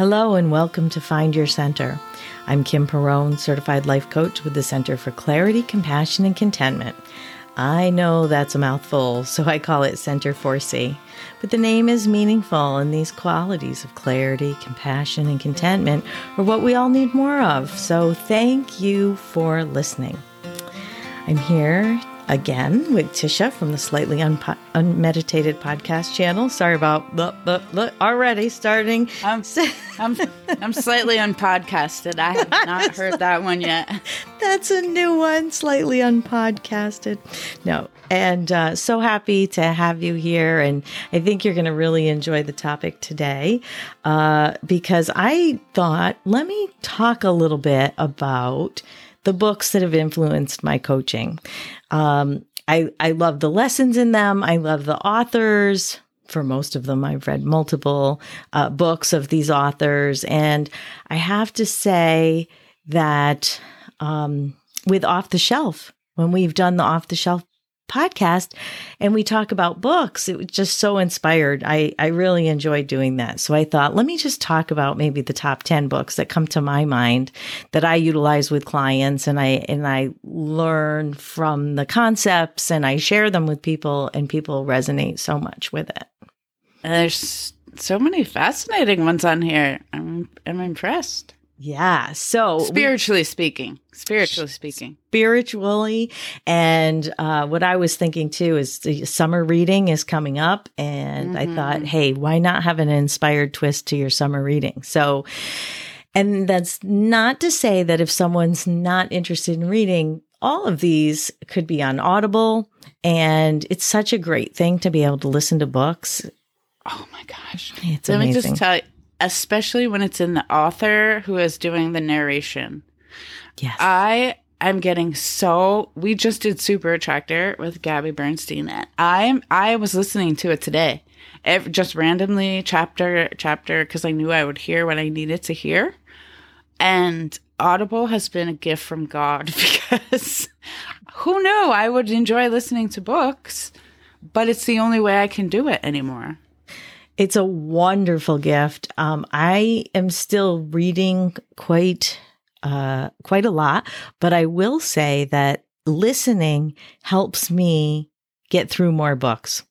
Hello and welcome to Find Your Center. I'm Kim Perrone, certified life coach with the Center for Clarity, Compassion, and Contentment. I know that's a mouthful, so I call it Center 4C. But the name is meaningful, and these qualities of clarity, compassion, and contentment are what we all need more of. So thank you for listening. I'm here again with Tisha from the Slightly Unpo- Unmeditated podcast channel. Sorry about look already starting. I'm, I'm, I'm slightly unpodcasted. I have not heard that one yet. That's a new one, slightly unpodcasted. No, and uh, so happy to have you here. And I think you're going to really enjoy the topic today uh, because I thought, let me talk a little bit about the books that have influenced my coaching. Um, I, I love the lessons in them. I love the authors. For most of them, I've read multiple uh, books of these authors. And I have to say that um, with Off the Shelf, when we've done the Off the Shelf podcast and we talk about books. It was just so inspired. I, I really enjoyed doing that. So I thought, let me just talk about maybe the top 10 books that come to my mind that I utilize with clients and I, and I learn from the concepts and I share them with people and people resonate so much with it. There's so many fascinating ones on here. I'm, I'm impressed. Yeah. So spiritually we, speaking, spiritually speaking, spiritually. And uh, what I was thinking too is the summer reading is coming up. And mm-hmm. I thought, hey, why not have an inspired twist to your summer reading? So, and that's not to say that if someone's not interested in reading, all of these could be on Audible. And it's such a great thing to be able to listen to books. Oh my gosh. It's Let amazing. me just tell you especially when it's in the author who is doing the narration. Yes. I am getting so we just did Super Attractor with Gabby Bernstein and I'm I was listening to it today. Every, just randomly chapter chapter because I knew I would hear what I needed to hear. And Audible has been a gift from God because who knew I would enjoy listening to books, but it's the only way I can do it anymore. It's a wonderful gift. Um, I am still reading quite uh, quite a lot, but I will say that listening helps me get through more books.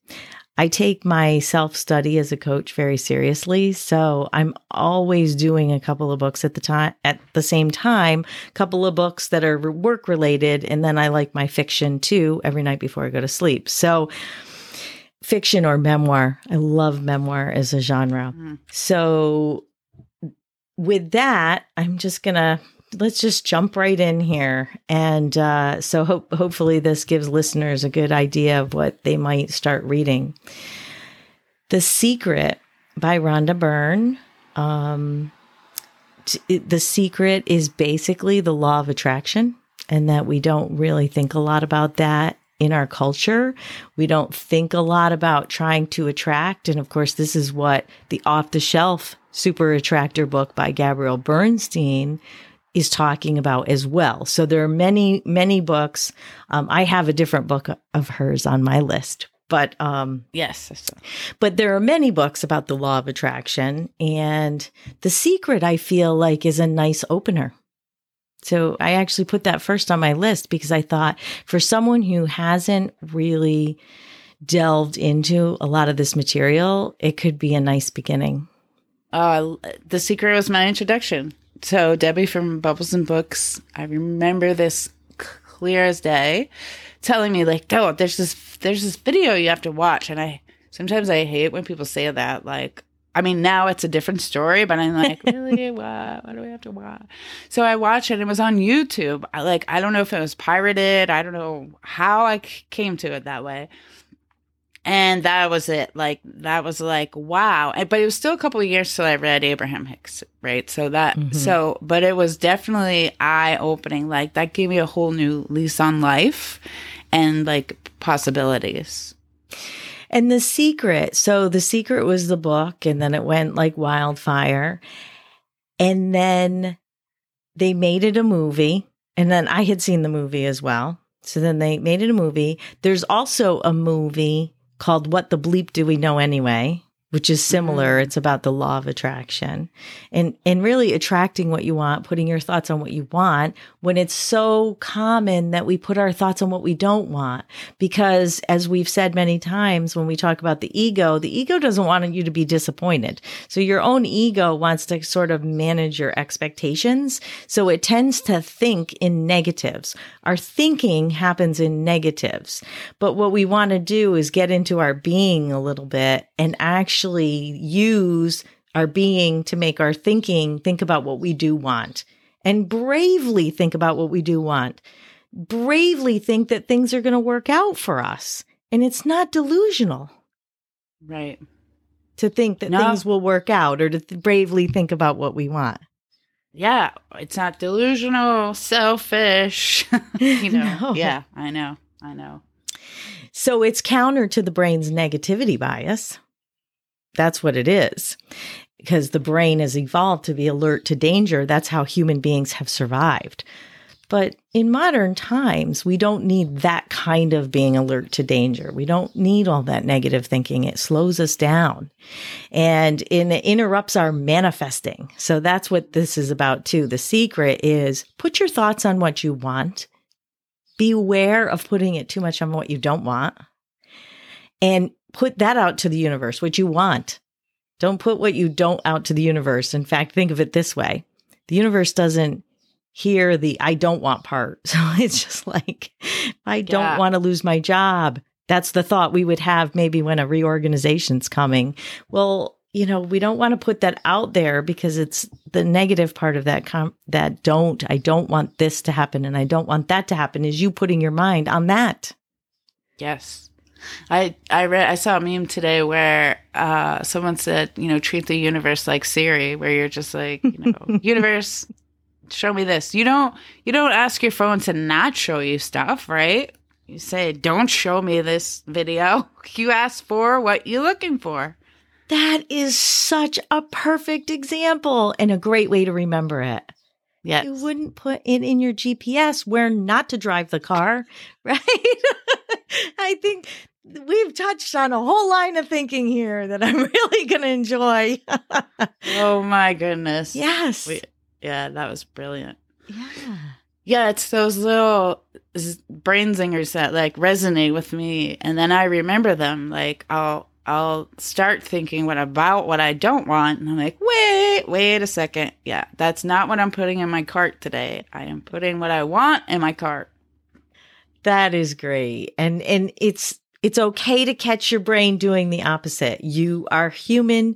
I take my self study as a coach very seriously, so I'm always doing a couple of books at the time at the same time, a couple of books that are work related, and then I like my fiction too every night before I go to sleep. So fiction or memoir. I love memoir as a genre. Mm. So with that, I'm just going to let's just jump right in here. And uh, so hope, hopefully this gives listeners a good idea of what they might start reading. The Secret by Rhonda Byrne. Um, t- the Secret is basically the law of attraction and that we don't really think a lot about that in our culture. We don't think a lot about trying to attract. And of course, this is what the off the shelf super attractor book by Gabrielle Bernstein is talking about as well. So there are many, many books. Um, I have a different book of hers on my list, but um, yes, but there are many books about the law of attraction, and the secret I feel like is a nice opener. So I actually put that first on my list because I thought for someone who hasn't really delved into a lot of this material, it could be a nice beginning. Uh, the Secret was my introduction. So Debbie from Bubbles and Books, I remember this clear as day, telling me like, "Oh, there's this there's this video you have to watch," and I sometimes I hate when people say that, like, I mean, now it's a different story, but I'm like, really? what? What do we have to watch? So I watched it. It was on YouTube. I like, I don't know if it was pirated. I don't know how I came to it that way. And that was it. Like, that was like, wow. But it was still a couple of years till I read Abraham Hicks, right? So that, mm-hmm. so, but it was definitely eye opening. Like, that gave me a whole new lease on life and like possibilities. And The Secret. So The Secret was the book, and then it went like wildfire. And then they made it a movie. And then I had seen the movie as well. So then they made it a movie. There's also a movie called What the Bleep Do We Know Anyway? Which is mm-hmm. similar. It's about the law of attraction and, and really attracting what you want, putting your thoughts on what you want when it's so common that we put our thoughts on what we don't want. Because as we've said many times when we talk about the ego, the ego doesn't want you to be disappointed. So your own ego wants to sort of manage your expectations. So it tends to think in negatives. Our thinking happens in negatives. But what we want to do is get into our being a little bit and actually use our being to make our thinking think about what we do want and bravely think about what we do want. Bravely think that things are going to work out for us. And it's not delusional. Right. To think that no. things will work out or to th- bravely think about what we want. Yeah, it's not delusional, selfish. you know. No. Yeah, I know. I know. So it's counter to the brain's negativity bias. That's what it is. Because the brain has evolved to be alert to danger. That's how human beings have survived. But in modern times, we don't need that kind of being alert to danger. We don't need all that negative thinking. It slows us down and it interrupts our manifesting. So that's what this is about too. The secret is put your thoughts on what you want. Beware of putting it too much on what you don't want and put that out to the universe, what you want. Don't put what you don't out to the universe. In fact, think of it this way. The universe doesn't hear the I don't want part. So it's just like, I don't want to lose my job. That's the thought we would have maybe when a reorganization's coming. Well, you know, we don't want to put that out there because it's the negative part of that com- that don't I don't want this to happen and I don't want that to happen is you putting your mind on that. Yes. I I read I saw a meme today where uh, someone said, you know, treat the universe like Siri, where you're just like, you know, universe, show me this. You don't you don't ask your phone to not show you stuff, right? You say, "Don't show me this video." You ask for what you're looking for. That is such a perfect example and a great way to remember it. Yeah. You wouldn't put it in your GPS where not to drive the car, right? I think we've touched on a whole line of thinking here that I'm really going to enjoy. oh my goodness. Yes. We, yeah, that was brilliant. Yeah. Yeah, it's those little brain zingers that like resonate with me and then I remember them like I'll I'll start thinking what about what I don't want and I'm like, "Wait, wait a second. Yeah, that's not what I'm putting in my cart today. I am putting what I want in my cart." That is great. And and it's it's okay to catch your brain doing the opposite. You are human.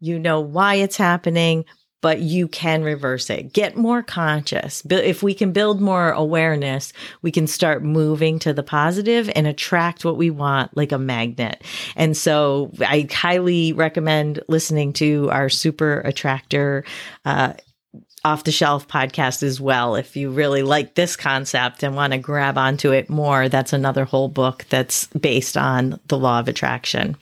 You know why it's happening, but you can reverse it. Get more conscious. If we can build more awareness, we can start moving to the positive and attract what we want like a magnet. And so I highly recommend listening to our super attractor, uh, off the shelf podcast as well. If you really like this concept and want to grab onto it more, that's another whole book that's based on the law of attraction.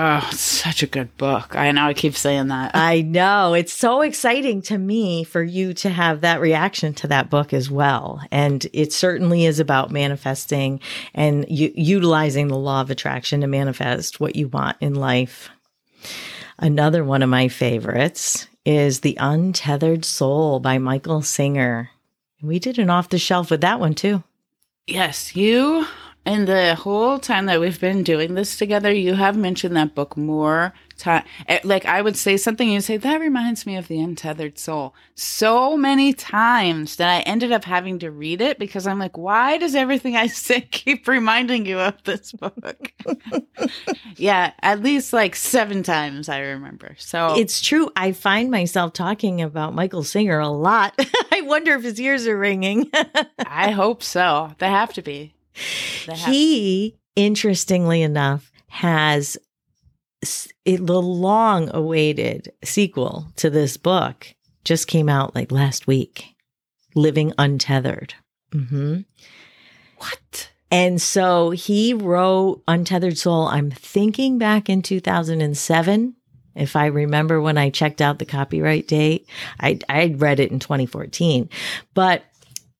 Oh, such a good book. I know I keep saying that. I know. It's so exciting to me for you to have that reaction to that book as well. And it certainly is about manifesting and u- utilizing the law of attraction to manifest what you want in life. Another one of my favorites is The Untethered Soul by Michael Singer. We did an off the shelf with that one too. Yes, you and the whole time that we've been doing this together, you have mentioned that book more time. Eh, like I would say something, you say that reminds me of the Untethered Soul so many times that I ended up having to read it because I'm like, why does everything I say keep reminding you of this book? yeah, at least like seven times I remember. So it's true. I find myself talking about Michael Singer a lot. I wonder if his ears are ringing. I hope so. They have to be he, interestingly enough, has the long awaited sequel to this book just came out like last week Living Untethered. Mm-hmm. What? And so he wrote Untethered Soul, I'm thinking back in 2007. If I remember when I checked out the copyright date, I I read it in 2014. But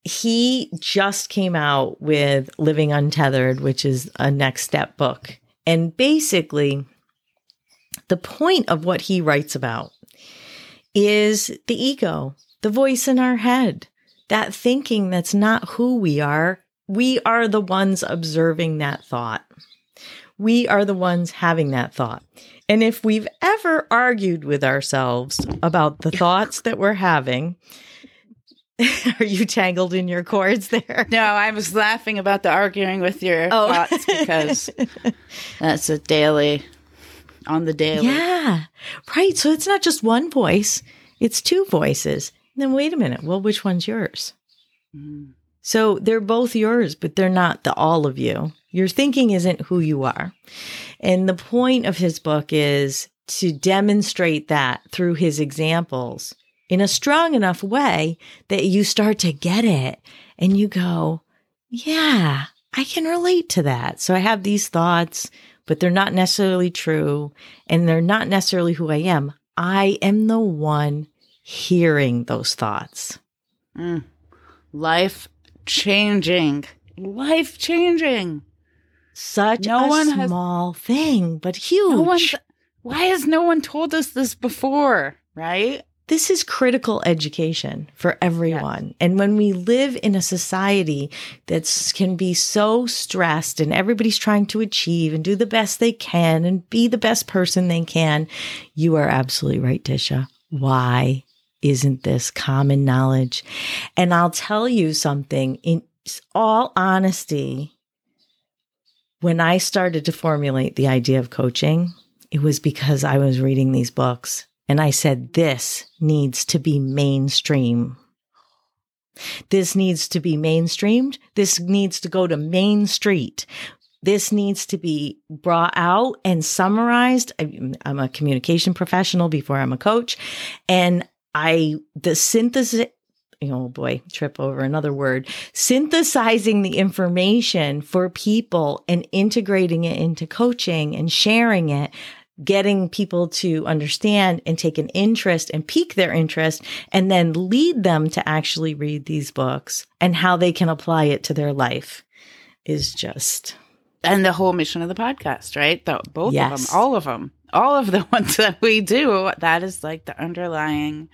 he just came out with Living Untethered, which is a next step book. And basically, The point of what he writes about is the ego, the voice in our head, that thinking that's not who we are. We are the ones observing that thought. We are the ones having that thought. And if we've ever argued with ourselves about the thoughts that we're having, are you tangled in your cords there? No, I was laughing about the arguing with your Oh. thoughts because that's a daily, on the daily. Yeah, right. So it's not just one voice, it's two voices. then wait a minute. Well, which one's yours? Mhm. So they're both yours, but they're not the all of you. Your thinking isn't who you are. And the point of his book is to demonstrate that through his examples in a strong enough way that you start to get it and you go, yeah, I can relate to that. So I have these thoughts, but they're not necessarily true and they're not necessarily who I am. I am the one hearing those thoughts. Mm. Life changing. Life changing. Such No a one has- small thing, but huge. No why has no one told us this before? Right? This is critical education for everyone. And when we live in a society that can be so stressed and everybody's trying to achieve and do the best they can and be the best person they can, you are absolutely right, Tisha. Why isn't this common knowledge? And I'll tell you something in all honesty, when I started to formulate the idea of coaching, it was because I was reading these books and I said, this needs to be mainstream. This needs to be mainstreamed. This needs to go to Main Street. This needs to be brought out and summarized. I'm a communication professional before I'm a coach. And I, the synthesis, oh boy, trip over another word, synthesizing the information for people and integrating it into coaching and sharing it getting people to understand and take an interest and pique their interest and then lead them to actually read these books and how they can apply it to their life is just And the whole mission of the podcast, right? The, both of them, all of them, all of the ones that we do, that is like the underlying.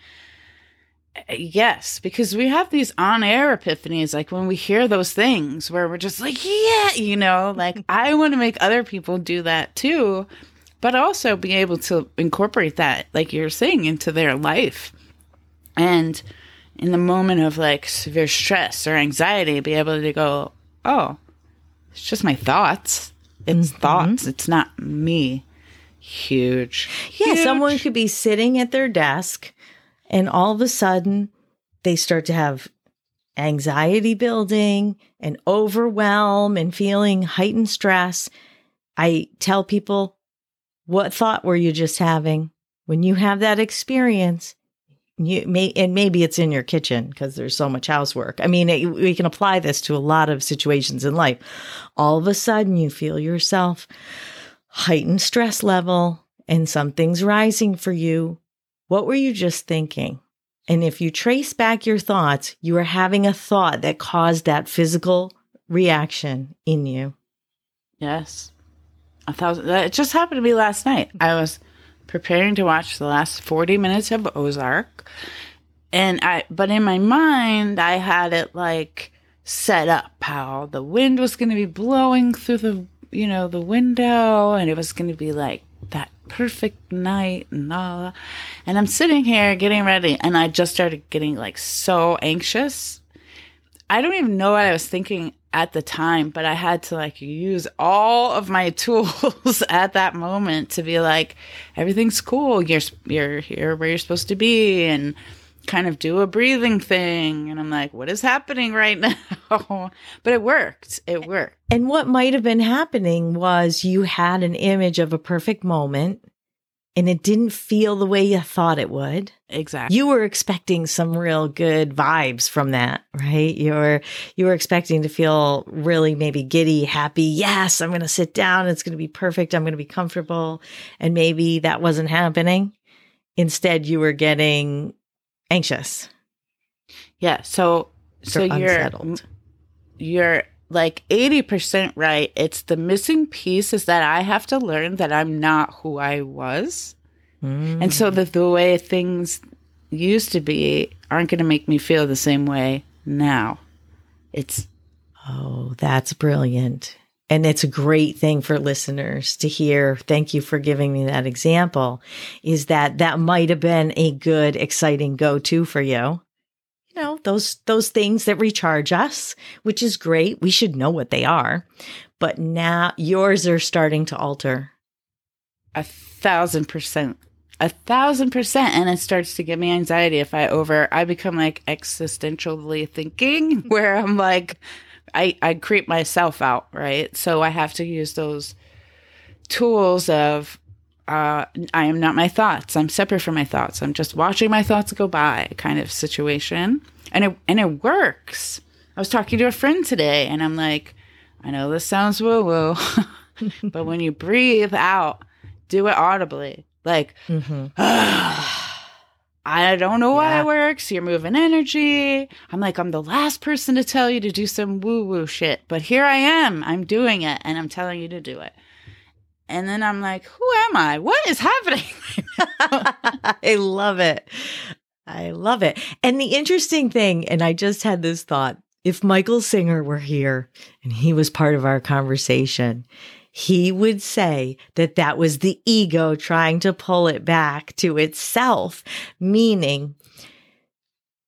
Eh, yes, because we have these on air epiphanies, like when we hear those things where we're just like, yeah, you know, like I want to make other people do that too, but also be able to incorporate that, like you're saying, into their life. And in the moment of like severe stress or anxiety, be able to go, oh, it's just my thoughts. It's mm-hmm. thoughts. It's not me. Huge. yeah Huge. someone could be sitting at their desk and all of a sudden they start to have anxiety building and overwhelm and feeling heightened stress i tell people what thought were you just having? When you have that experience you may and maybe it's in your kitchen because there's so much housework. I mean it, we can apply this to a lot of situations in life. All of a sudden you feel yourself heightened stress level and something's rising for you. What were you just thinking? And if you trace back your thoughts you are having a thought that caused that physical reaction in you. Yes. A thousand. It just happened to me last night. I was preparing to watch the last 40 minutes of Ozark. And I, but in my mind, I had it like set up how the wind was going to be blowing through the, you know, the window and it was going to be like that perfect night and all. And I'm sitting here getting ready and I just started getting like so anxious I don't even know what I was thinking at the time, but I had to like use all of my tools at that moment to be like, everything's cool. You're you're here where you're supposed to be, and kind of do a breathing thing. And I'm like, what is happening right now? but it worked. It worked. And what might have been happening was you had an image of a perfect moment and it didn't feel the way you thought it would. Exactly. You were expecting some real good vibes from that, right? You were you were expecting to feel really maybe giddy, happy. Yes, I'm going to sit down. It's going to be perfect. I'm going to be comfortable. And maybe that wasn't happening. Instead, you were getting anxious yeah. So so you're unsettled. you're like 80% right. It's the missing piece is that I have to learn that I'm not who I was. Mm. And so that the way things used to be aren't going to make me feel the same way now. It's Oh, that's brilliant. And it's a great thing for listeners to hear. Thank you for giving me that example. Is that that might have been a good, exciting go to for you. Those, those things that recharge us, which is great. We should know what they are. But now yours are starting to alter. A thousand percent a thousand percent and it starts to give me anxiety if i over i become like existentially thinking where i'm like i i creep myself out right so i have to use those tools of uh, I am not my thoughts. I'm separate from my thoughts. I'm just watching my thoughts go by kind of situation. And it and it works. I was talking to a friend today and I'm like, I know this sounds woo woo, but when you breathe out, do it audibly. Like, mm-hmm. I don't know why yeah. it works. You're moving energy. I'm like, I'm the last person to tell you to do some woo woo shit, but here I am. I'm doing it and I'm telling you to do it. And then I'm like, who am I? What is happening? I love it. I love it. And the interesting thing, and I just had this thought if Michael Singer were here and he was part of our conversation, he would say that that was the ego trying to pull it back to itself, meaning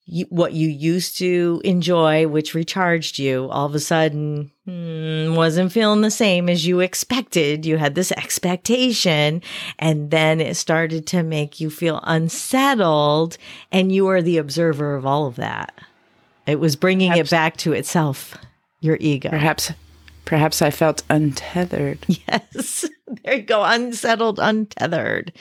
you, what you used to enjoy, which recharged you, all of a sudden hmm, wasn't feeling the same as you expected. You had this expectation, and then it started to make you feel unsettled, and you are the observer of all of that. It was bringing perhaps, it back to itself, your ego. Perhaps Perhaps I felt untethered. Yes. There you go. Unsettled, untethered.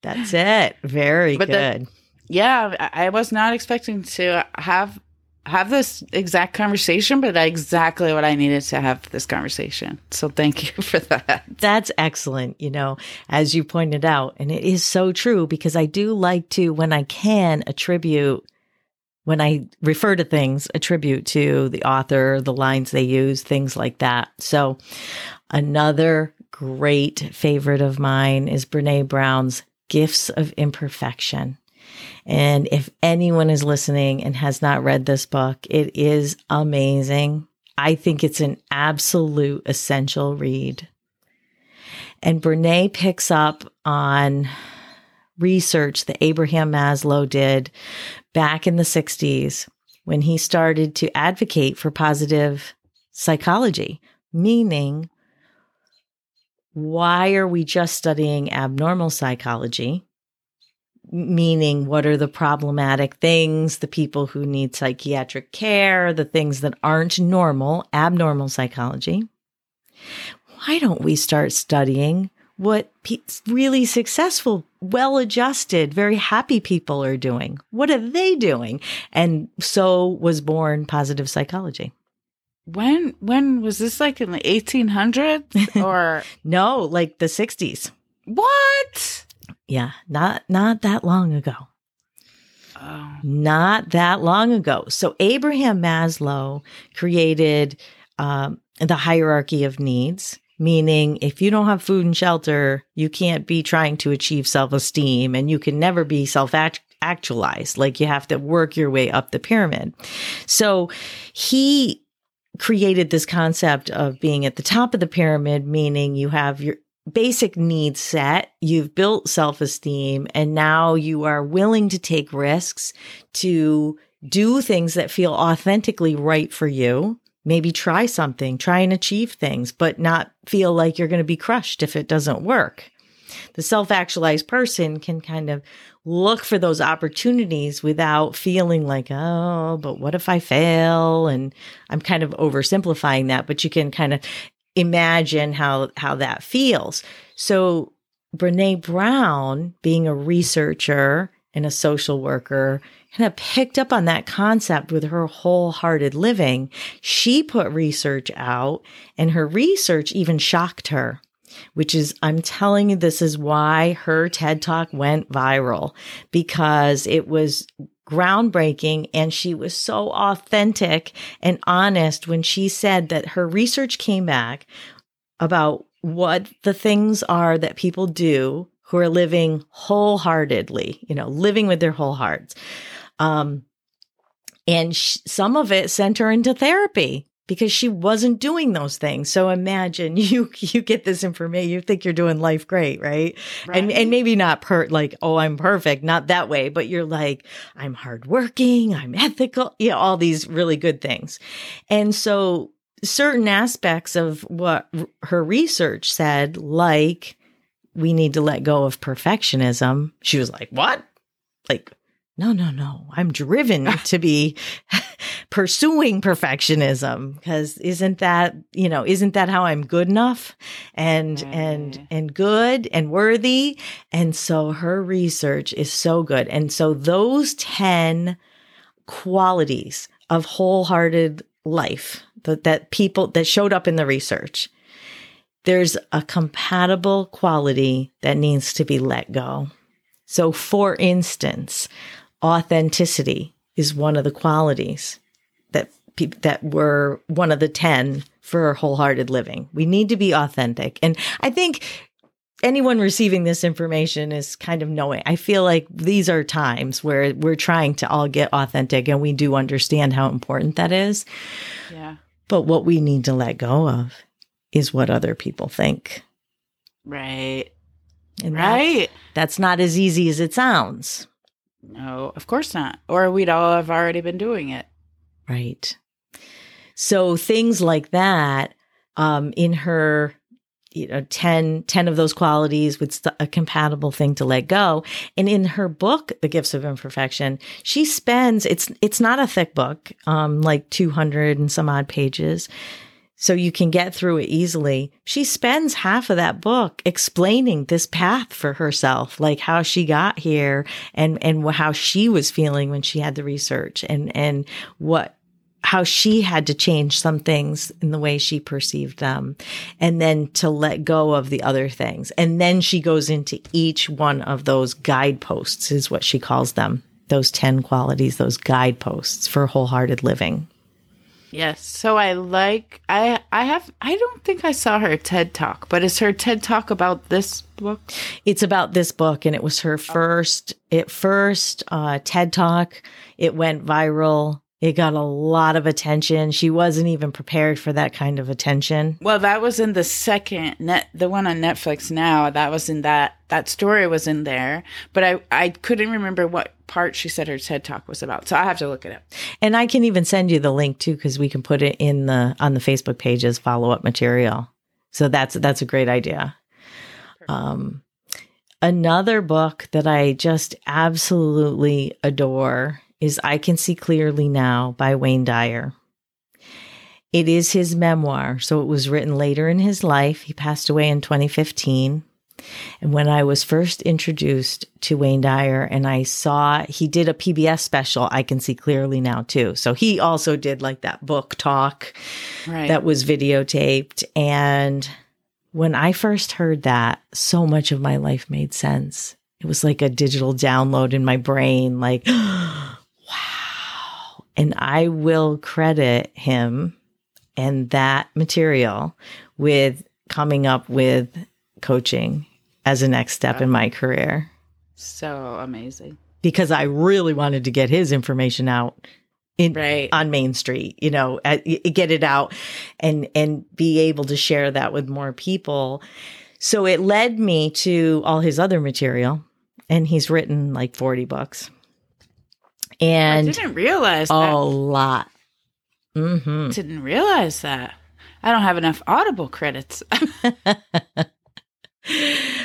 That's it. Very but good. Yeah, I was not expecting to have have this exact conversation, but exactly what I needed to have this conversation. So thank you for that. That's excellent. You know, as you pointed out, and it is so true because I do like to, when I can, attribute when I refer to things, attribute to the author, the lines they use, things like that. So, another great favorite of mine is Brene Brown's Gifts of Imperfection. And if anyone is listening and has not read this book, it is amazing. I think it's an absolute essential read. And Brene picks up on research that Abraham Maslow did back in the 60s when he started to advocate for positive psychology, meaning, why are we just studying abnormal psychology? Meaning, what are the problematic things, the people who need psychiatric care, the things that aren't normal, abnormal psychology? Why don't we start studying what pe- really successful, well adjusted, very happy people are doing. What are they doing? And so was born positive psychology. When when was this like in the 1800s or no, like the 60s. What? Yeah, not not that long ago. Oh. Not that long ago. So Abraham Maslow created um, the hierarchy of needs meaning if you don't have food and shelter, you can't be trying to achieve self esteem and you can never be self actualized. Like you have to work your way up the pyramid. So he created this concept of being at the top of the pyramid, meaning you have your basic needs set, you've built self esteem, and now you are willing to take risks to do things that feel authentically right for you maybe try something, try and achieve things, but not feel like you're going to be crushed if it doesn't work. The self actualized person can kind of look for those opportunities without feeling like, oh, but what if I fail? And I'm kind of oversimplifying that, but you can kind of imagine how, how that feels. So Brene Brown, being a researcher and a social worker, kind of picked up on that concept with her wholehearted living. She put research out and her research even shocked her, which is, I'm telling you, this is why her TED talk went viral because it was groundbreaking. And she was so authentic and honest when she said that her research came back about what the things are that people do who are living wholeheartedly, you know, living with their whole hearts. Um, and sh- some of it sent her into therapy because she wasn't doing those things. So imagine you you get this information, you think you're doing life great, right? right. And and maybe not per like, oh, I'm perfect, not that way, but you're like, I'm hardworking, I'm ethical, you know, all these really good things. And so certain aspects of what her research said, like we need to let go of perfectionism. She was like, What? Like, no, no, no. I'm driven to be pursuing perfectionism because isn't that, you know, isn't that how I'm good enough and, mm. and, and good and worthy? And so her research is so good. And so those 10 qualities of wholehearted life that, that people that showed up in the research, there's a compatible quality that needs to be let go. So, for instance, authenticity is one of the qualities that pe- that were one of the 10 for wholehearted living. We need to be authentic. And I think anyone receiving this information is kind of knowing. I feel like these are times where we're trying to all get authentic and we do understand how important that is. Yeah. But what we need to let go of is what other people think. Right. And right. That's, that's not as easy as it sounds. No, of course not. Or we'd all have already been doing it. Right. So things like that um, in her you know 10, 10 of those qualities with a compatible thing to let go and in her book the gifts of imperfection she spends it's it's not a thick book um like 200 and some odd pages so you can get through it easily. She spends half of that book explaining this path for herself, like how she got here and, and how she was feeling when she had the research and, and what, how she had to change some things in the way she perceived them and then to let go of the other things. And then she goes into each one of those guideposts is what she calls them. Those 10 qualities, those guideposts for wholehearted living. Yes. So I like I I have I don't think I saw her TED Talk, but is her TED Talk about this book? It's about this book and it was her first it first uh TED Talk. It went viral. It got a lot of attention. She wasn't even prepared for that kind of attention. Well, that was in the second net, the one on Netflix now. That was in that that story was in there, but I I couldn't remember what part she said her TED talk was about. So I have to look it up. And I can even send you the link too because we can put it in the on the Facebook pages follow up material. So that's that's a great idea. Um, another book that I just absolutely adore is I Can See Clearly Now by Wayne Dyer. It is his memoir, so it was written later in his life. He passed away in 2015. And when I was first introduced to Wayne Dyer and I saw he did a PBS special, I can see clearly now too. So he also did like that book talk right. that was videotaped. And when I first heard that, so much of my life made sense. It was like a digital download in my brain, like, oh, and I will credit him and that material with coming up with coaching as a next step in my career. So amazing. Because I really wanted to get his information out in right. on Main Street, you know, at, get it out and and be able to share that with more people. So it led me to all his other material and he's written like 40 books. And I didn't realize a that. lot. Mm-hmm. Didn't realize that. I don't have enough Audible credits.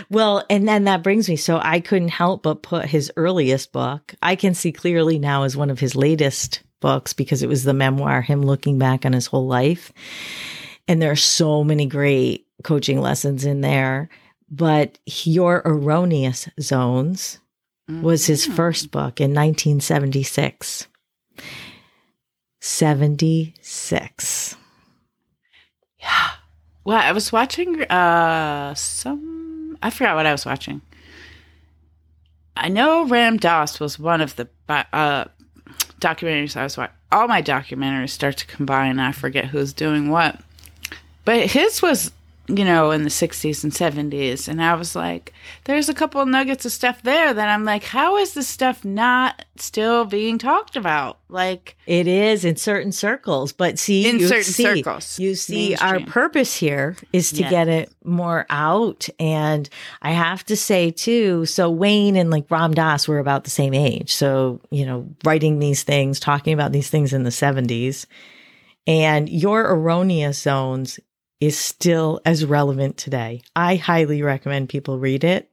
well, and then that brings me. So I couldn't help but put his earliest book, I Can See Clearly Now, as one of his latest books because it was the memoir, him looking back on his whole life. And there are so many great coaching lessons in there. But Your Erroneous Zones was his mm-hmm. first book in 1976. 76. Yeah. Well, I was watching uh some I forgot what I was watching. I know Ram Dass was one of the uh, documentaries I was watching. All my documentaries start to combine. I forget who's doing what, but his was you know, in the 60s and 70s. And I was like, there's a couple of nuggets of stuff there that I'm like, how is this stuff not still being talked about? Like, it is in certain circles, but see, in certain see, circles, you see, our purpose here is to yeah. get it more out. And I have to say, too, so Wayne and like Ram Dass were about the same age. So, you know, writing these things, talking about these things in the 70s. And your erroneous zones is still as relevant today. I highly recommend people read it.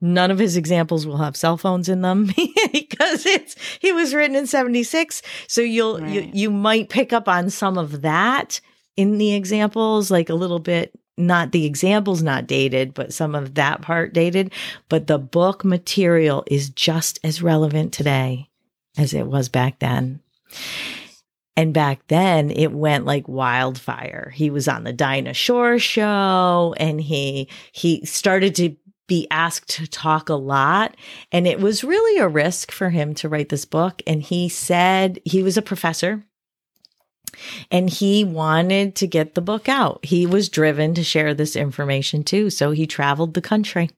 None of his examples will have cell phones in them because it's he was written in 76. So you'll right. you, you might pick up on some of that in the examples, like a little bit not the examples not dated, but some of that part dated. But the book material is just as relevant today as it was back then. And back then it went like wildfire. He was on the Dinah Shore show and he he started to be asked to talk a lot and it was really a risk for him to write this book and he said he was a professor and he wanted to get the book out. He was driven to share this information too, so he traveled the country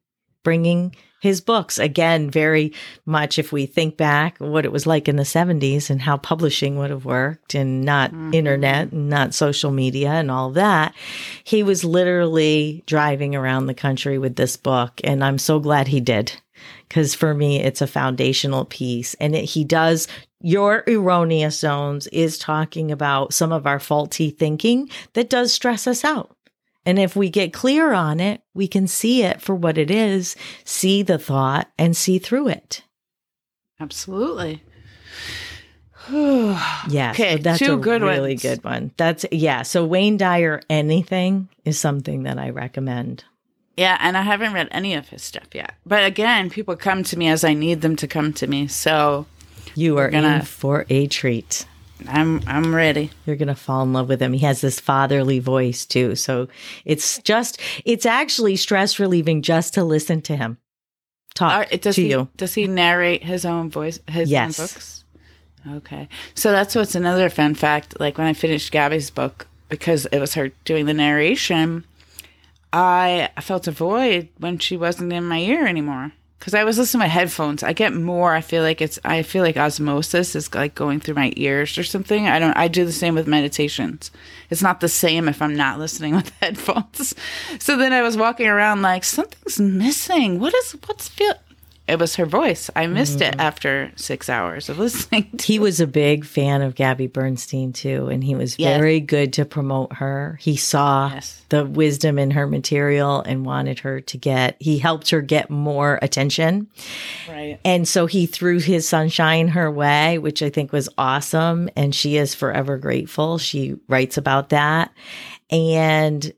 bringing his books. Again, very much if we think back what it was like in the 70s and how publishing would have worked and not mm-hmm. internet and not social media and all that. He was literally driving around the country with this book. And I'm so glad he did because for me, it's a foundational piece. And it, he does your erroneous zones is talking about some of our faulty thinking that does stress us out. And if we get clear on it, we can see it for what it is, see the thought, and see through it. Absolutely. yeah, okay, so that's two a good really ones. good one. That's yeah. So Wayne Dyer, anything is something that I recommend. Yeah, and I haven't read any of his stuff yet. But again, people come to me as I need them to come to me. So you are gonna, in for a treat. I'm I'm ready. You're going to fall in love with him. He has this fatherly voice too. So it's just it's actually stress relieving just to listen to him talk uh, does to he, you. Does he narrate his own voice his yes. own books? Okay. So that's what's another fun fact like when I finished Gabby's book because it was her doing the narration, I felt a void when she wasn't in my ear anymore because I was listening to my headphones. I get more. I feel like it's. I feel like osmosis is like going through my ears or something. I don't. I do the same with meditations. It's not the same if I'm not listening with headphones. So then I was walking around like something's missing. What is? What's feel? It was her voice. I missed mm. it after six hours of listening. he was a big fan of Gabby Bernstein too, and he was yes. very good to promote her. He saw yes. the wisdom in her material and wanted her to get. He helped her get more attention, right? And so he threw his sunshine her way, which I think was awesome, and she is forever grateful. She writes about that, and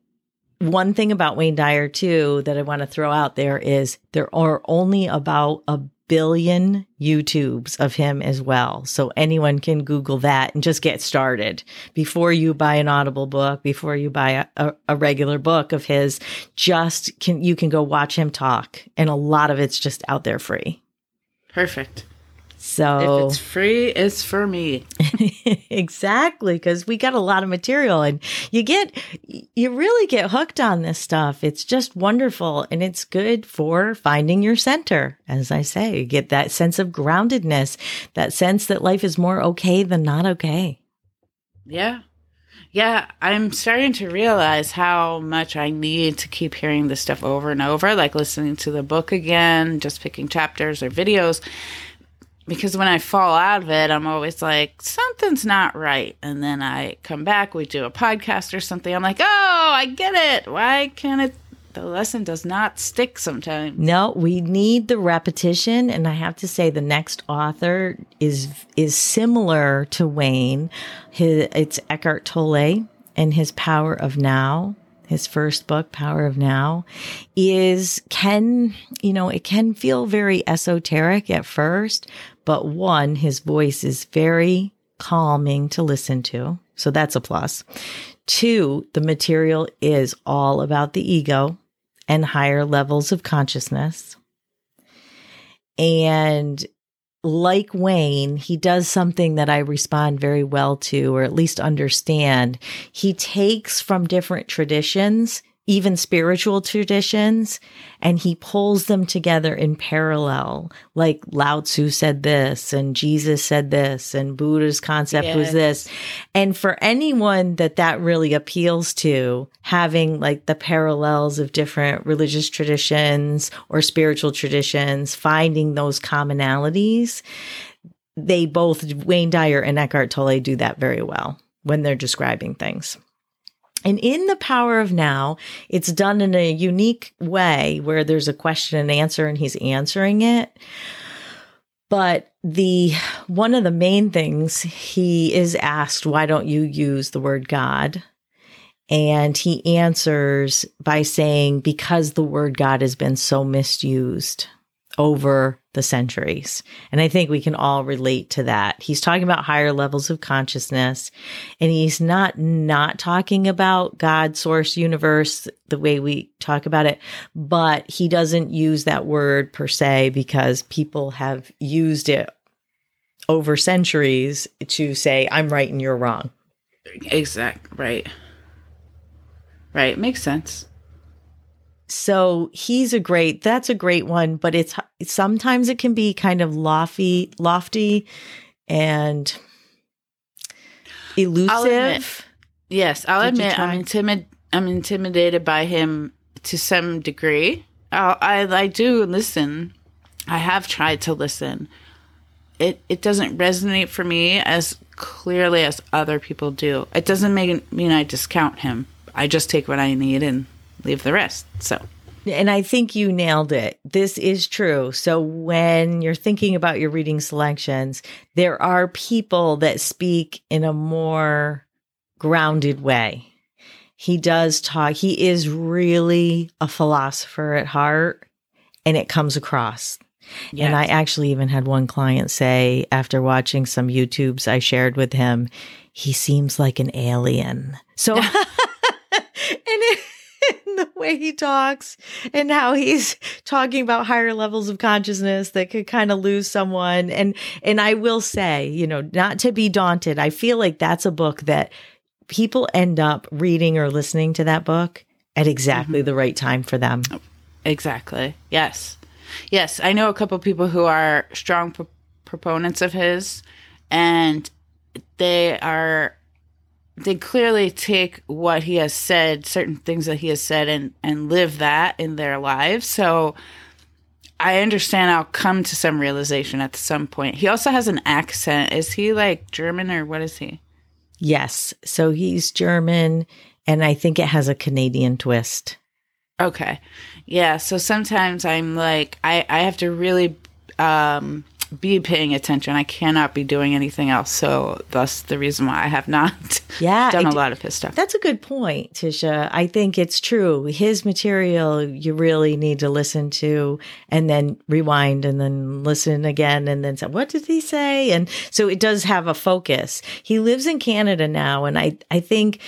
one thing about Wayne Dyer too that I want to throw out there is there are only about a billion YouTubes of him as well. So anyone can Google that and just get started before you buy an Audible book, before you buy a, a, regular book of his. Just can you can go watch him talk, and a lot of it's just out there free. Perfect. So if it's free, it's for me. exactly, because we got a lot of material and you get, you really get hooked on this stuff. It's just wonderful and it's good for finding your center. As I say, you get that sense of groundedness, that sense that life is more okay than not okay. Yeah. Yeah, I'm starting to realize how much I need to keep hearing this stuff over and over, like listening to the book again, just picking chapters or videos because when I fall out of it, I'm always like, something's not right. And then I come back, we do a podcast or something. I'm like, oh, I get it. Why can't it? The lesson does not stick sometimes. No, we need the repetition. And I have to say, the next author is is similar to Wayne. His, it's Eckhart Tolle and his Power of Now his first book, Power of Now, is can, you know, it can feel very esoteric at first, but one, his voice is very calming to listen to. So that's a plus. Two, the material is all about the ego and higher levels of consciousness. And like Wayne, he does something that I respond very well to, or at least understand. He takes from different traditions even spiritual traditions, and he pulls them together in parallel. Like Lao Tzu said this, and Jesus said this, and Buddha's concept yes. was this. And for anyone that that really appeals to, having like the parallels of different religious traditions or spiritual traditions, finding those commonalities, they both, Wayne Dyer and Eckhart Tolle, do that very well when they're describing things. And in the power of now, it's done in a unique way where there's a question and answer and he's answering it. But the one of the main things he is asked, why don't you use the word God? And he answers by saying, because the word God has been so misused over the centuries. And I think we can all relate to that. He's talking about higher levels of consciousness and he's not not talking about God source universe the way we talk about it, but he doesn't use that word per se because people have used it over centuries to say I'm right and you're wrong. Exact, right. Right, makes sense. So he's a great, that's a great one, but it's sometimes it can be kind of lofty, lofty and elusive. I'll yes, I'll Did admit I'm intimidated. I'm intimidated by him to some degree. I, I I do listen. I have tried to listen. It it doesn't resonate for me as clearly as other people do. It doesn't make, mean I discount him. I just take what I need and leave the rest. So. And I think you nailed it. This is true. So when you're thinking about your reading selections, there are people that speak in a more grounded way. He does talk, he is really a philosopher at heart, and it comes across. Yes. And I actually even had one client say after watching some YouTubes I shared with him, he seems like an alien. So, and it, the way he talks and how he's talking about higher levels of consciousness that could kind of lose someone. And, and I will say, you know, not to be daunted, I feel like that's a book that people end up reading or listening to that book at exactly mm-hmm. the right time for them. Exactly. Yes. Yes. I know a couple people who are strong pro- proponents of his and they are they clearly take what he has said, certain things that he has said, and and live that in their lives. So I understand. I'll come to some realization at some point. He also has an accent. Is he like German or what is he? Yes. So he's German, and I think it has a Canadian twist. Okay. Yeah. So sometimes I'm like, I I have to really um be paying attention. I cannot be doing anything else. So thus the reason why I have not yeah, done a lot of his stuff. That's a good point, Tisha. I think it's true. His material you really need to listen to and then rewind and then listen again and then say, what did he say? And so it does have a focus. He lives in Canada now. And I, I think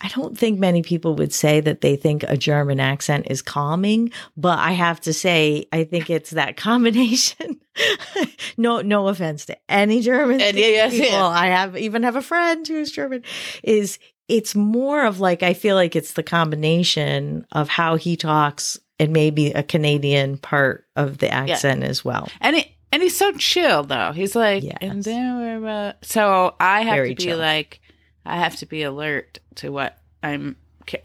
I don't think many people would say that they think a German accent is calming, but I have to say, I think it's that combination. no, no offense to any German and, yes, people. Yeah. I have even have a friend who's German. Is it's more of like I feel like it's the combination of how he talks and maybe a Canadian part of the accent yeah. as well. And it and he's so chill though. He's like, yes. and then we're uh, so I have Very to be chill. like I have to be alert to what I'm,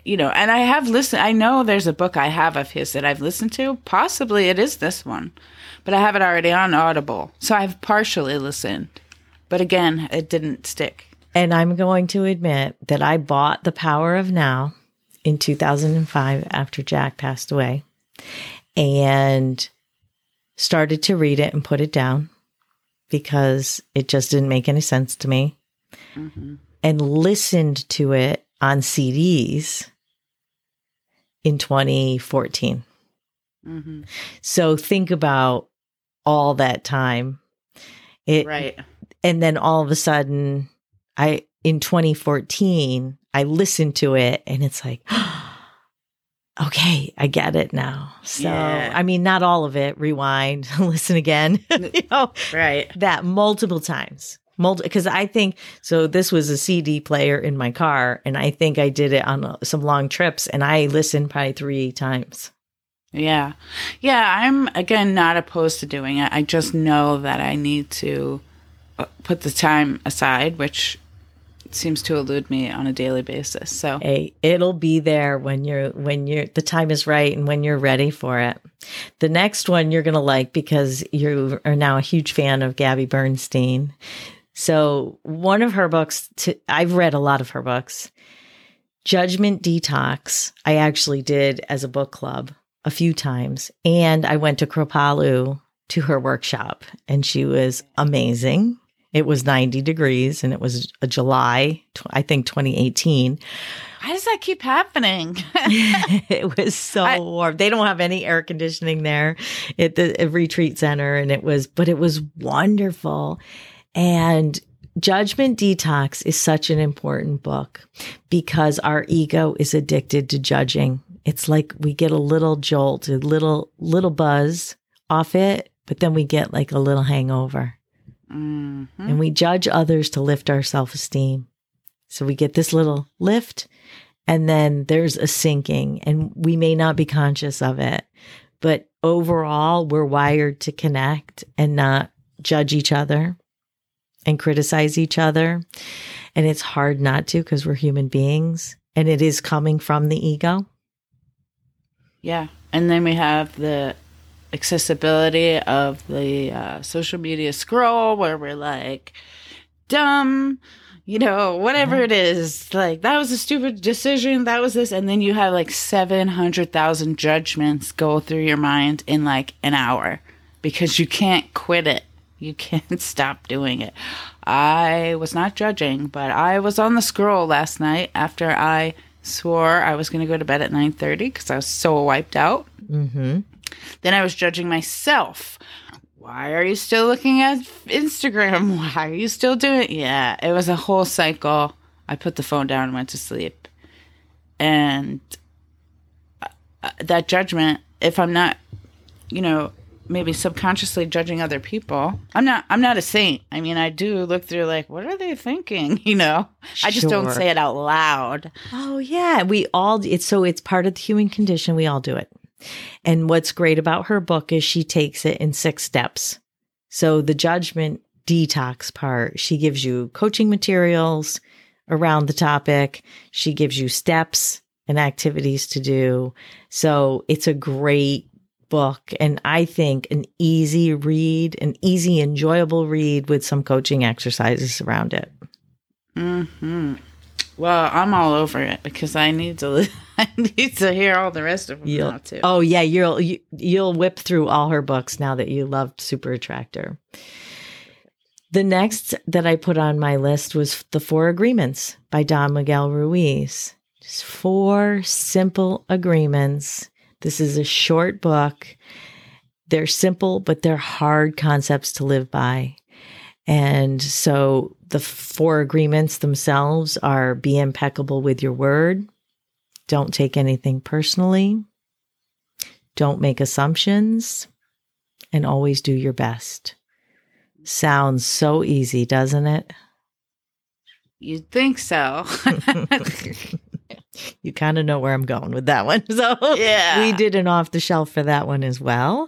you know, and I have listened. I know there's a book I have of his that I've listened to. Possibly it is this one, but I have it already on Audible. So I've partially listened. But again, it didn't stick. And I'm going to admit that I bought The Power of Now in 2005 after Jack passed away and started to read it and put it down because it just didn't make any sense to me. Mm-hmm and listened to it on CDs in 2014. Mm-hmm. So think about all that time. It, right. And then all of a sudden, I, in 2014, I listened to it and it's like, okay, I get it now. So, Yeah. I mean, not all of it. Rewind, listen again. you know, Right. that multiple times. Multi because I think so. This was a CD player in my car, and I think I did it on uh, some long trips, and I listened probably three times. Yeah. Yeah. I'm, again, not opposed to doing it. I just know that I need to uh, put the time aside, which seems to elude me on a daily basis. So, Hey, it'll be there when you're when you're the time is right and when you're ready for it. The next one you're gonna like because you are now a huge fan of Gabby Bernstein. So one of her books, to, I've read a lot of her books. Judgment Detox, I actually did as a book club a few times, and I went to Kripalu to her workshop, and she was amazing. It was 90 degrees, and it was a July, I think 2018. why does that keep happening? it was so I- warm. They don't have any air conditioning there at the at retreat center. And it was, but it was wonderful. And Judgment Detox is such an important book because our ego is addicted to judging. It's like we get a little jolt, a little, little buzz off it, but then we get like a little hangover Mhm. and we judge others to lift our self esteem. So we get this little lift, and then there's a sinking, and we may not be conscious of it. But overall, we're wired to connect and not judge each other and criticize each other. And it's hard not to because we're human beings, and it is coming from the ego. Yeah. And then we have the accessibility of the uh, social media scroll where we're like, dumb, you know, whatever Yeah. it is. Like, that was a stupid decision. That was this. And then you have like 700,000 judgments go through your mind in like an hour because you can't quit it. You can't stop doing it. I was not judging, but I was on the scroll last night after I swore I was going to go to bed at 9:30 because I was so wiped out. Mm-hmm. Then I was judging myself. Why are you still looking at Instagram? Why are you still doing it? Yeah, it was a whole cycle. I put the phone down and went to sleep. And uh, uh, that judgment, if I'm not, you know, maybe subconsciously judging other people, I'm not I'm not a saint. I mean, I do look through like what are they thinking, you know? I just don't say it out loud. Oh yeah, we all it's so it's part of the human condition. We all do it. And what's great about her book is she takes it in six steps. So the judgment detox part, she gives you coaching materials around the topic. She gives you steps and activities to do. So it's a great book and I think an easy read, an easy enjoyable read with some coaching exercises around it. Hmm. Well, I'm all over it because I need to. I need to hear all the rest of them You'll- now too. Oh yeah, you'll you, you'll whip through all her books now that you loved Super Attractor. The next that I put on my list was The Four Agreements by Don Miguel Ruiz. Just four simple agreements. This is a short book. They're simple, but they're hard concepts to live by. And so the four agreements themselves are be impeccable with your word, don't take anything personally, don't make assumptions, and always do your best. Sounds so easy, doesn't it? You'd think so. You kind of know where I'm going with that one. So, Yeah. we did an off the shelf for that one as well.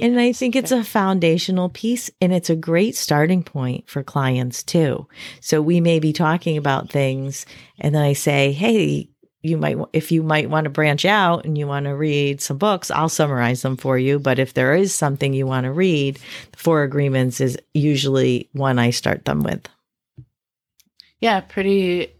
and I think it's a foundational piece and it's a great starting point for clients too. So, we may be talking about things, and then I say, Hey, you might, if you might want to branch out and you want to read some books, I'll summarize them for you. But if there is something you want to read, the Four Agreements is usually one I start them with. yeah, pretty.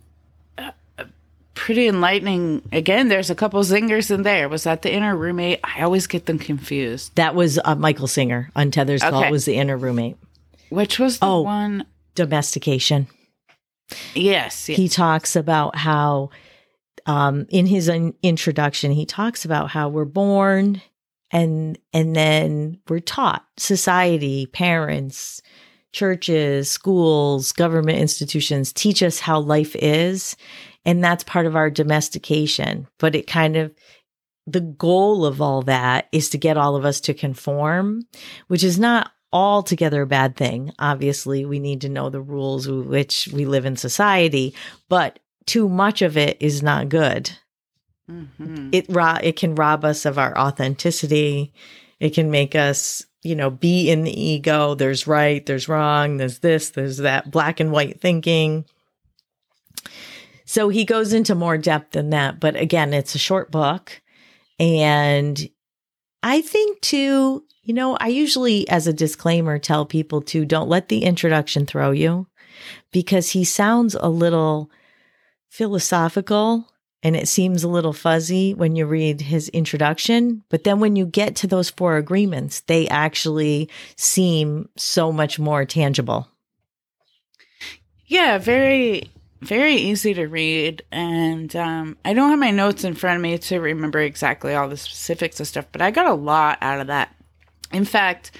Pretty enlightening. Again, there's a couple zingers in there. Was that the inner roommate? I always get them confused. That was uh, Michael Singer. Untethered Soul Okay. was the inner roommate. Which was the Oh. one? Domestication. Yes. yes. he talks about how um, in his in- introduction he talks about how we're born and and then we're taught society parents churches schools government institutions teach us how life is and that's part of our domestication but it kind of the goal of all that is to get all of us to conform, which is not altogether a bad thing. Obviously, we need to know the rules with which we live in society, but too much of it is not good. Mm-hmm. It ro- it can rob us of our authenticity. It can make us, you know, be in the ego. There's right, there's wrong, there's this, there's that, black and white thinking. So he goes into more depth than that, but again, it's a short book and I think too, you know, I usually, as a disclaimer, tell people to don't let the introduction throw you because he sounds a little philosophical and it seems a little fuzzy when you read his introduction. But then when you get to those four agreements, they actually seem so much more tangible. Yeah, very very easy to read. And um, I don't have my notes in front of me to remember exactly all the specifics of stuff, but I got a lot out of that. In fact,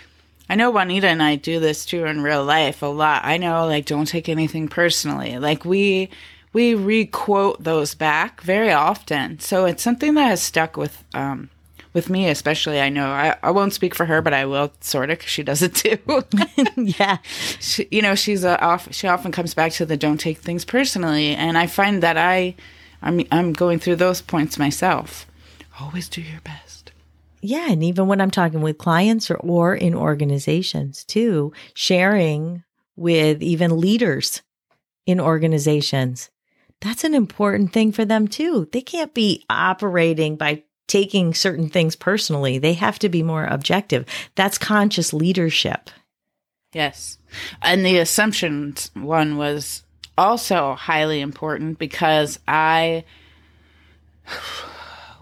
I know Juanita and I do this too in real life a lot. I know, like, don't take anything personally. Like, we we requote those back very often, so it's something that has stuck with um, with me especially i know i, I won't speak for her but i will sort of because she does it too yeah. She, you know she's a, off she often comes back to the don't take things personally and i find that i i'm, I'm going through those points myself. Always do your best. Yeah and even when i'm talking with clients or, or in organizations too sharing with even leaders in organizations that's an important thing for them too. They can't be operating by taking certain things personally. They have to be more objective. That's conscious leadership. Yes. And the assumptions one was also highly important because I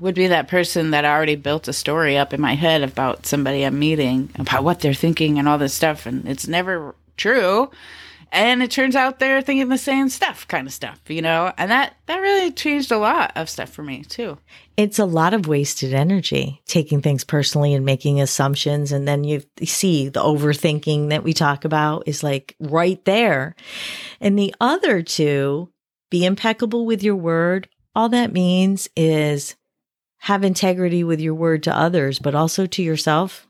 would be that person that already built a story up in my head about somebody I'm meeting, about what they're thinking and all this stuff. And it's never true and it turns out they're thinking the same stuff kind of stuff you know and that that really changed a lot of stuff for me too it's a lot of wasted energy taking things personally and making assumptions and then you see the overthinking that we talk about is like right there and the other two be impeccable with your word all that means is have integrity with your word to others but also to yourself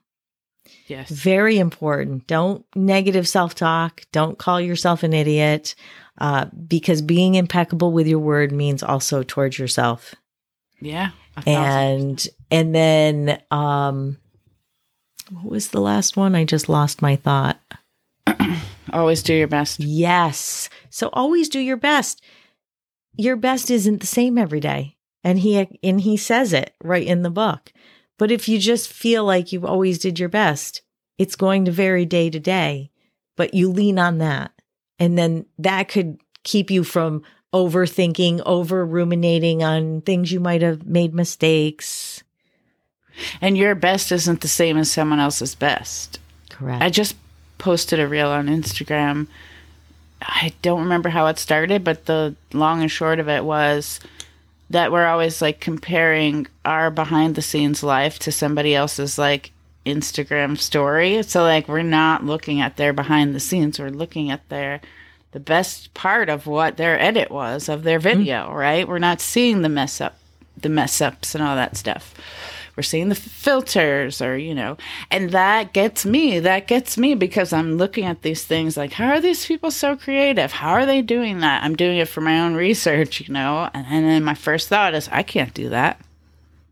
Yes. Very important. Don't negative self talk. Don't call yourself an idiot uh, because being impeccable with your word means also towards yourself. Yeah. And, and then, um, what was the last one? I just lost my thought. always do your best. Yes. So always do your best. Your best isn't the same every day. And he and he says it right in the book. But if you just feel like you always did your best, it's going to vary day to day, but you lean on that. And then that could keep you from overthinking, over ruminating on things you might have made mistakes. And your best isn't the same as someone else's best. Correct. I just posted a reel on Instagram. I don't remember how it started, but the long and short of it was that we're always like comparing our behind the scenes life to somebody else's like Instagram story. So like we're not looking at their behind the scenes, we're looking at their the best part of what their edit was of their video, mm-hmm. right? We're not seeing the mess up the mess ups and all that stuff. We're seeing the filters or you know and that gets me that gets me because i'm looking at these things like how are these people so creative? How are they doing that? I'm doing it for my own research you know? And, and then my first thought is i can't do that.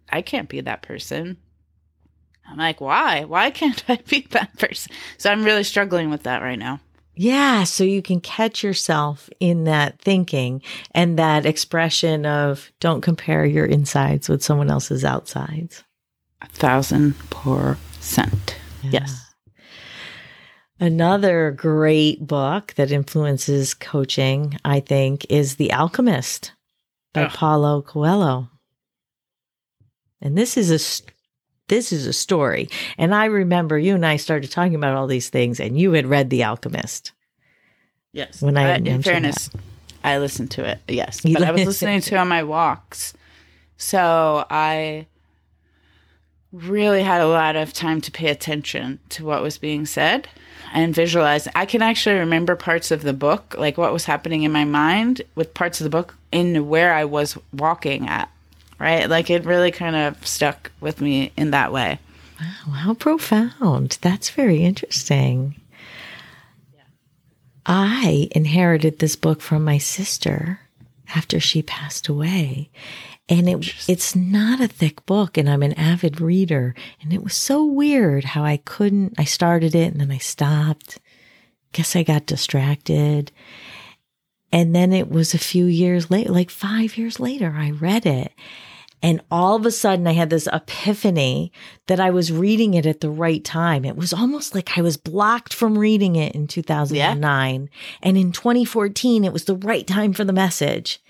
I can't be that person. I'm like why? Why can't i be that person? So i'm really struggling with that right now yeah, so you can catch yourself in that thinking and that expression of don't compare your insides with someone else's outsides. A thousand percent. Yeah. Yes. Another great book that influences coaching, I think, is The Alchemist by Ugh. Paulo Coelho. And this is a this is a story. And I remember you and I started talking about all these things, and you had read The Alchemist. Yes. When I, in fairness, that. I listened to it. Yes, but I was listening to it on my walks, so I really had a lot of time to pay attention to what was being said and visualize. I can actually remember parts of the book, like what was happening in my mind with parts of the book in where I was walking at right? Like it really kind of stuck with me in that way. Wow, how profound. That's very interesting. I inherited this book from my sister after she passed away. And it it's not a thick book and I'm an avid reader and it was so weird how I couldn't I started it and then I stopped. Guess I got distracted. And then it was a few years later, like 5 years later I read it and all of a sudden, I had this epiphany that I was reading it at the right time. It was almost like I was blocked from reading it in 2009. Yeah. And in 2014, it was the right time for the message.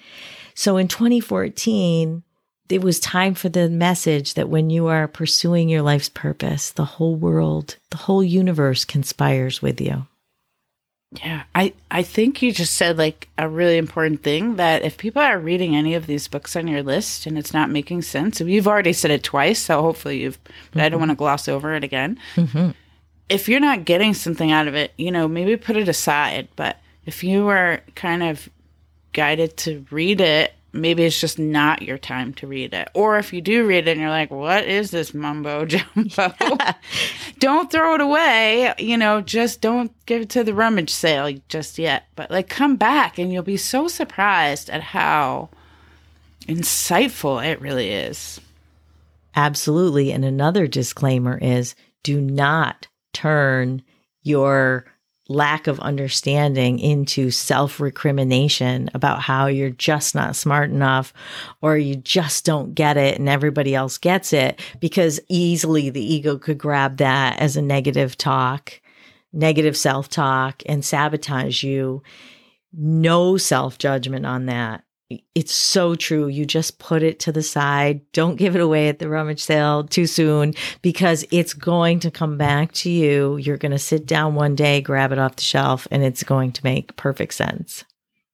So in 2014, it was time for the message that when you are pursuing your life's purpose, the whole world, the whole universe conspires with you. Yeah, I, I think you just said like a really important thing that if people are reading any of these books on your list and it's not making sense, you've already said it twice, so hopefully you've, mm-hmm. I don't want to gloss over it again. Mm-hmm. If you're not getting something out of it, you know, maybe put it aside. But if you are kind of guided to read it maybe it's just not your time to read it. Or if you do read it and you're like, what is this mumbo jumbo? Yeah. don't throw it away. You know, just don't give it to the rummage sale just yet. But like, come back and you'll be so surprised at how insightful it really is. Absolutely. And another disclaimer is do not turn your lack of understanding into self recrimination about how you're just not smart enough or you just don't get it and everybody else gets it because easily the ego could grab that as a negative talk, negative self talk and sabotage you. No self judgment on that it's so true. You just put it to the side. Don't give it away at the rummage sale too soon because it's going to come back to you. You're going to sit down one day, grab it off the shelf, and it's going to make perfect sense.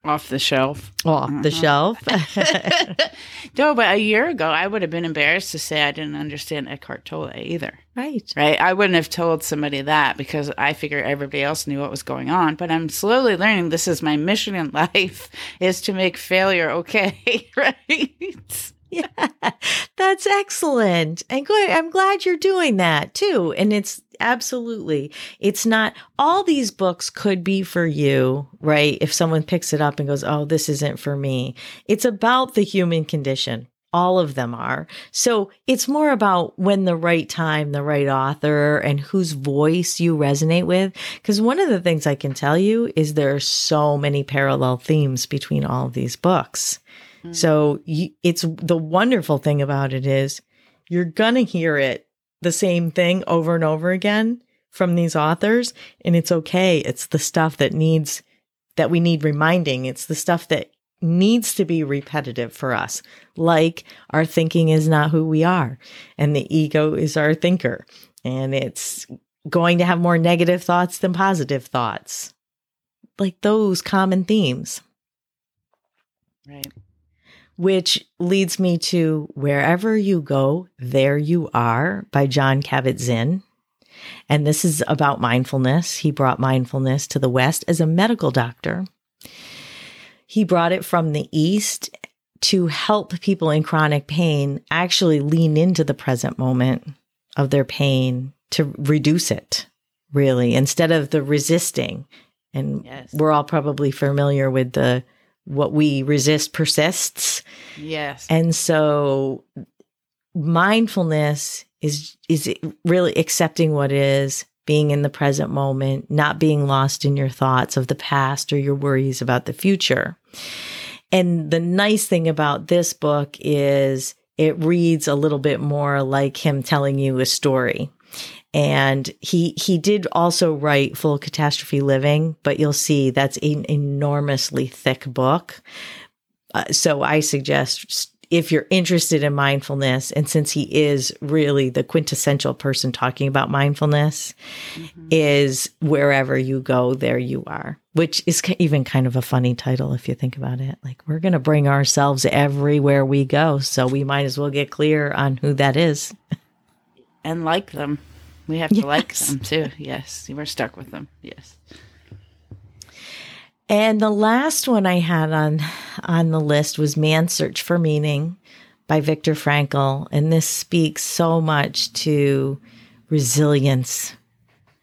Off the shelf. Off the uh-huh. shelf. no, but a year ago, I would have been embarrassed to say I didn't understand Eckhart Tolle either. Right. Right. I wouldn't have told somebody that because I figured everybody else knew what was going on. But I'm slowly learning this is my mission in life is to make failure okay. right. Yeah, that's excellent. And good. I'm glad you're doing that too. And it's absolutely, it's not all these books could be for you, right? If someone picks it up and goes, Oh, this isn't for me. It's about the human condition. All of them are. So it's more about when the right time, the right author, and whose voice you resonate with. Because one of the things I can tell you is there are so many parallel themes between all of these books. Mm. So it's the wonderful thing about it is you're going to hear it the same thing over and over again from these authors and it's okay. It's the stuff that needs that we need reminding. It's the stuff that needs to be repetitive for us. Like our thinking is not who we are and the ego is our thinker and it's going to have more negative thoughts than positive thoughts. Like those common themes. Right which leads me to Wherever You Go, There You Are by Jon Kabat-Zinn. And this is about mindfulness. He brought mindfulness to the West as a medical doctor. He brought it from the East to help people in chronic pain actually lean into the present moment of their pain to reduce it, really, instead of the resisting. And yes. we're all probably familiar with the what we resist persists. Yes. And so mindfulness is is really accepting what is, being in the present moment, not being lost in your thoughts of the past or your worries about the future. And the nice thing about this book is it reads a little bit more like him telling you a story and he he did also write full catastrophe living but you'll see that's an enormously thick book. Uh, so i suggest if you're interested in mindfulness and since he is really the quintessential person talking about mindfulness mm-hmm. is wherever you go there you are which is even kind of a funny title if you think about it. Like we're going to bring ourselves everywhere we go so we might as well get clear on who that is. And like them we have to yes. like them too. Yes, we're stuck with them. Yes. And the last one I had on on the list was Man's Search for Meaning by Viktor Frankl. And this speaks so much to resilience.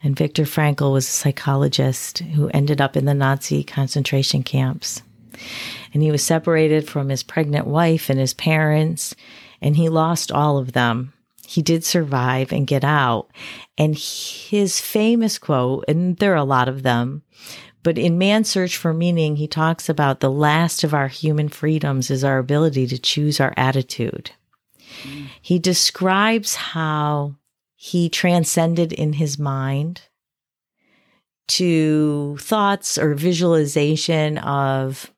And Viktor Frankl was a psychologist who ended up in the Nazi concentration camps. And he was separated from his pregnant wife and his parents, and he lost all of them. He did survive and get out. And his famous quote, and there are a lot of them, but in Man's Search for Meaning, he talks about the last of our human freedoms is our ability to choose our attitude. Mm. He describes how he transcended in his mind to thoughts or visualization of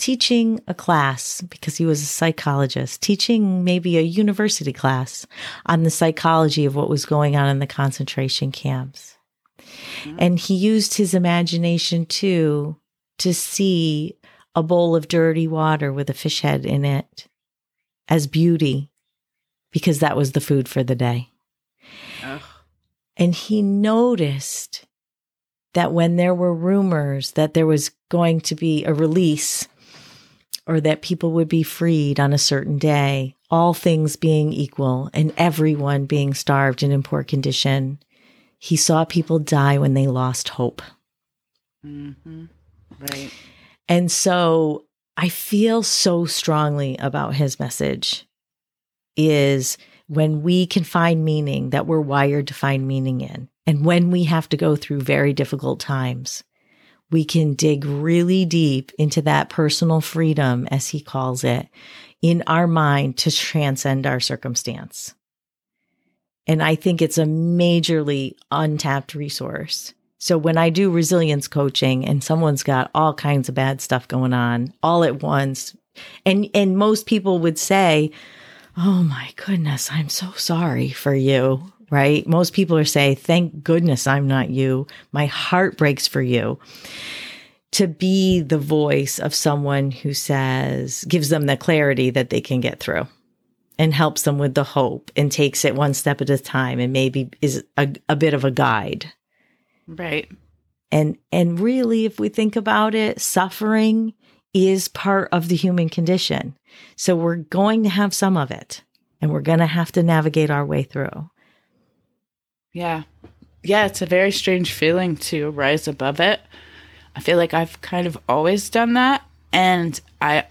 teaching a class because he was a psychologist, teaching maybe a university class on the psychology of what was going on in the concentration camps. Mm-hmm. And he used his imagination too to see a bowl of dirty water with a fish head in it as beauty because that was the food for the day. Ugh. And he noticed that when there were rumors that there was going to be a release or that people would be freed on a certain day, all things being equal and everyone being starved and in poor condition, he saw people die when they lost hope. Mm-hmm. Right. And so I feel so strongly about his message is when we can find meaning that we're wired to find meaning in. And when we have to go through very difficult times, we can dig really deep into that personal freedom, as he calls it, in our mind to transcend our circumstance. And I think it's a majorly untapped resource. So when I do resilience coaching and someone's got all kinds of bad stuff going on all at once, and and most people would say, "Oh my goodness, I'm so sorry for you." Right? Most people are saying, "Thank goodness I'm not you. My heart breaks for you." To be the voice of someone who says, gives them the clarity that they can get through and helps them with the hope and takes it one step at a time and maybe is a, a bit of a guide. Right. And and really if we think about it, suffering is part of the human condition. So we're going to have some of it and we're going to have to navigate our way through. Yeah. Yeah, it's a very strange feeling to rise above it. I feel like I've kind of always done that and I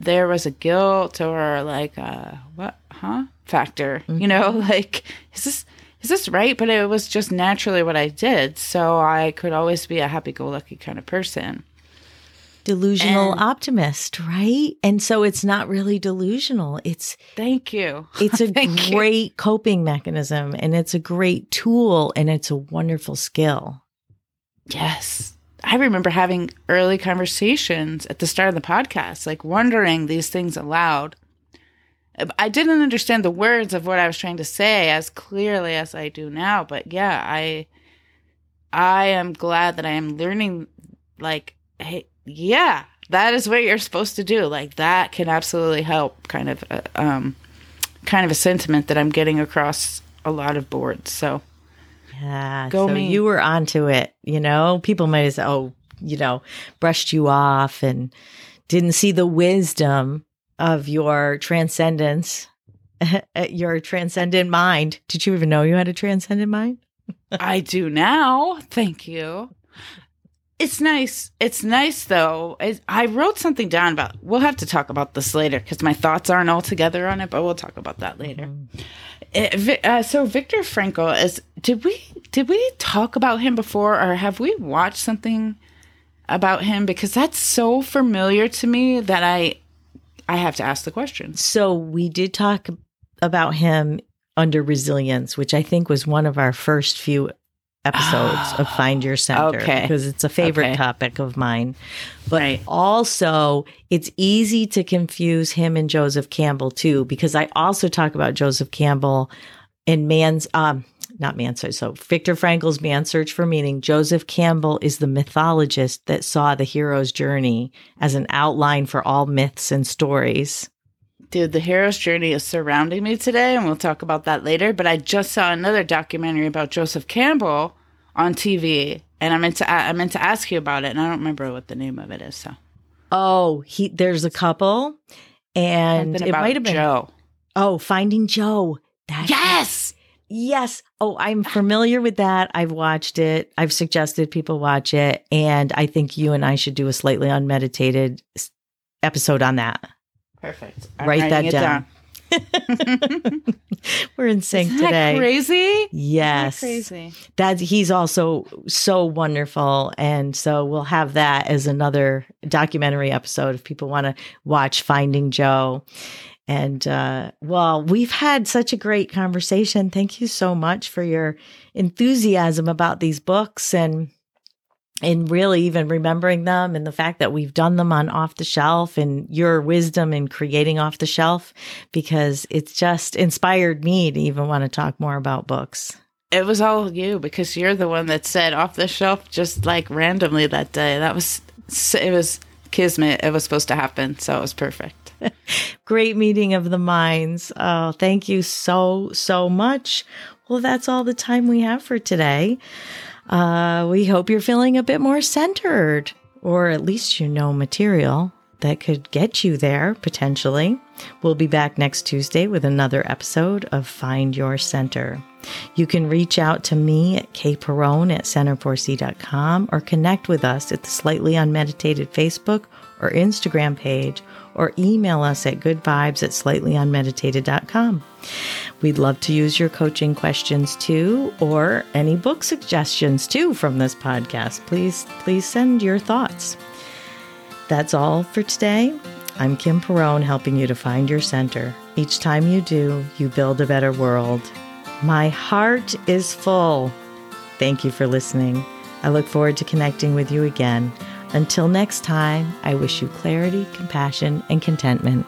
there was a guilt or like a what huh factor mm-hmm. you know like is this is this right but it was just naturally what i did so i could always be a happy-go-lucky kind of person delusional and, optimist right? And so it's not really delusional. It's thank you. it's a great you. coping mechanism and it's a great tool and it's a wonderful skill. Yes. I remember having early conversations at the start of the podcast, like wondering these things aloud. I didn't understand the words of what I was trying to say as clearly as I do now, but yeah, I I am glad that I am learning like hey, yeah, that is what you're supposed to do. Like that can absolutely help kind of uh, um kind of a sentiment that I'm getting across a lot of boards. So yeah. Go so me. you were onto it, you know? People might have said, oh, you know, brushed you off and didn't see the wisdom of your transcendence, your transcendent mind. Did you even know you had a transcendent mind? I do now. Thank you. It's nice. It's nice though. I wrote something down about. We'll have to talk about this later because my thoughts aren't all together on it, but we'll talk about that later. Mm-hmm. It, uh, so Viktor Frankl is. Did we did we talk about him before, or have we watched something about him? Because that's so familiar to me that I I have to ask the question. So we did talk about him under resilience, which I think was one of our first few episodes of Find Your Center okay. because it's a favorite okay. topic of mine. But right. also, it's easy to confuse him and Joseph Campbell too, because I also talk about Joseph Campbell in Man's, um, not Man's Search, so Viktor Frankl's Man's Search for Meaning. Joseph Campbell is the mythologist that saw the hero's journey as an outline for all myths and stories. Dude, the hero's journey is surrounding me today, and we'll talk about that later. But I just saw another documentary about Joseph Campbell on TV, and I meant to I meant to ask you about it, and I don't remember what the name of it is. So, oh, he there's a couple, and Something it might have been Joe. oh Finding Joe. That Yes. Yes. Oh, I'm familiar with that. I've watched it. I've suggested people watch it. And I think you and I should do a slightly unmeditated episode on that. Perfect. Write that it down. We're in sync Isn't today. crazy? Isn't that Yes. crazy. That he's also so wonderful. And so we'll have that as another documentary episode if people want to watch Finding Joe. And uh, well, we've had such a great conversation. Thank you so much for your enthusiasm about these books and and really even remembering them and the fact that we've done them on off the shelf and your wisdom in creating off the shelf because it's just inspired me to even want to talk more about books. It was all you because you're the one that said off the shelf just like randomly that day. That was it was kismet. It was supposed to happen, so it was perfect. Great meeting of the minds. Oh, thank you so, so much. Well, that's all the time we have for today. Uh, we hope you're feeling a bit more centered, or at least you know material that could get you there potentially. We'll be back next Tuesday with another episode of Find Your Center. You can reach out to me at kperone at center4c.com or connect with us at the Slightly Unmeditated Facebook or Instagram page or email us at goodvibes at slightlyunmeditated.com. We'd love to use your coaching questions too, or any book suggestions too from this podcast. Please, please send your thoughts. That's all for today. I'm Kim Perone, helping you to find your center. Each time you do, you build a better world. My heart is full. Thank you for listening. I look forward to connecting with you again. Until next time, I wish you clarity, compassion, and contentment.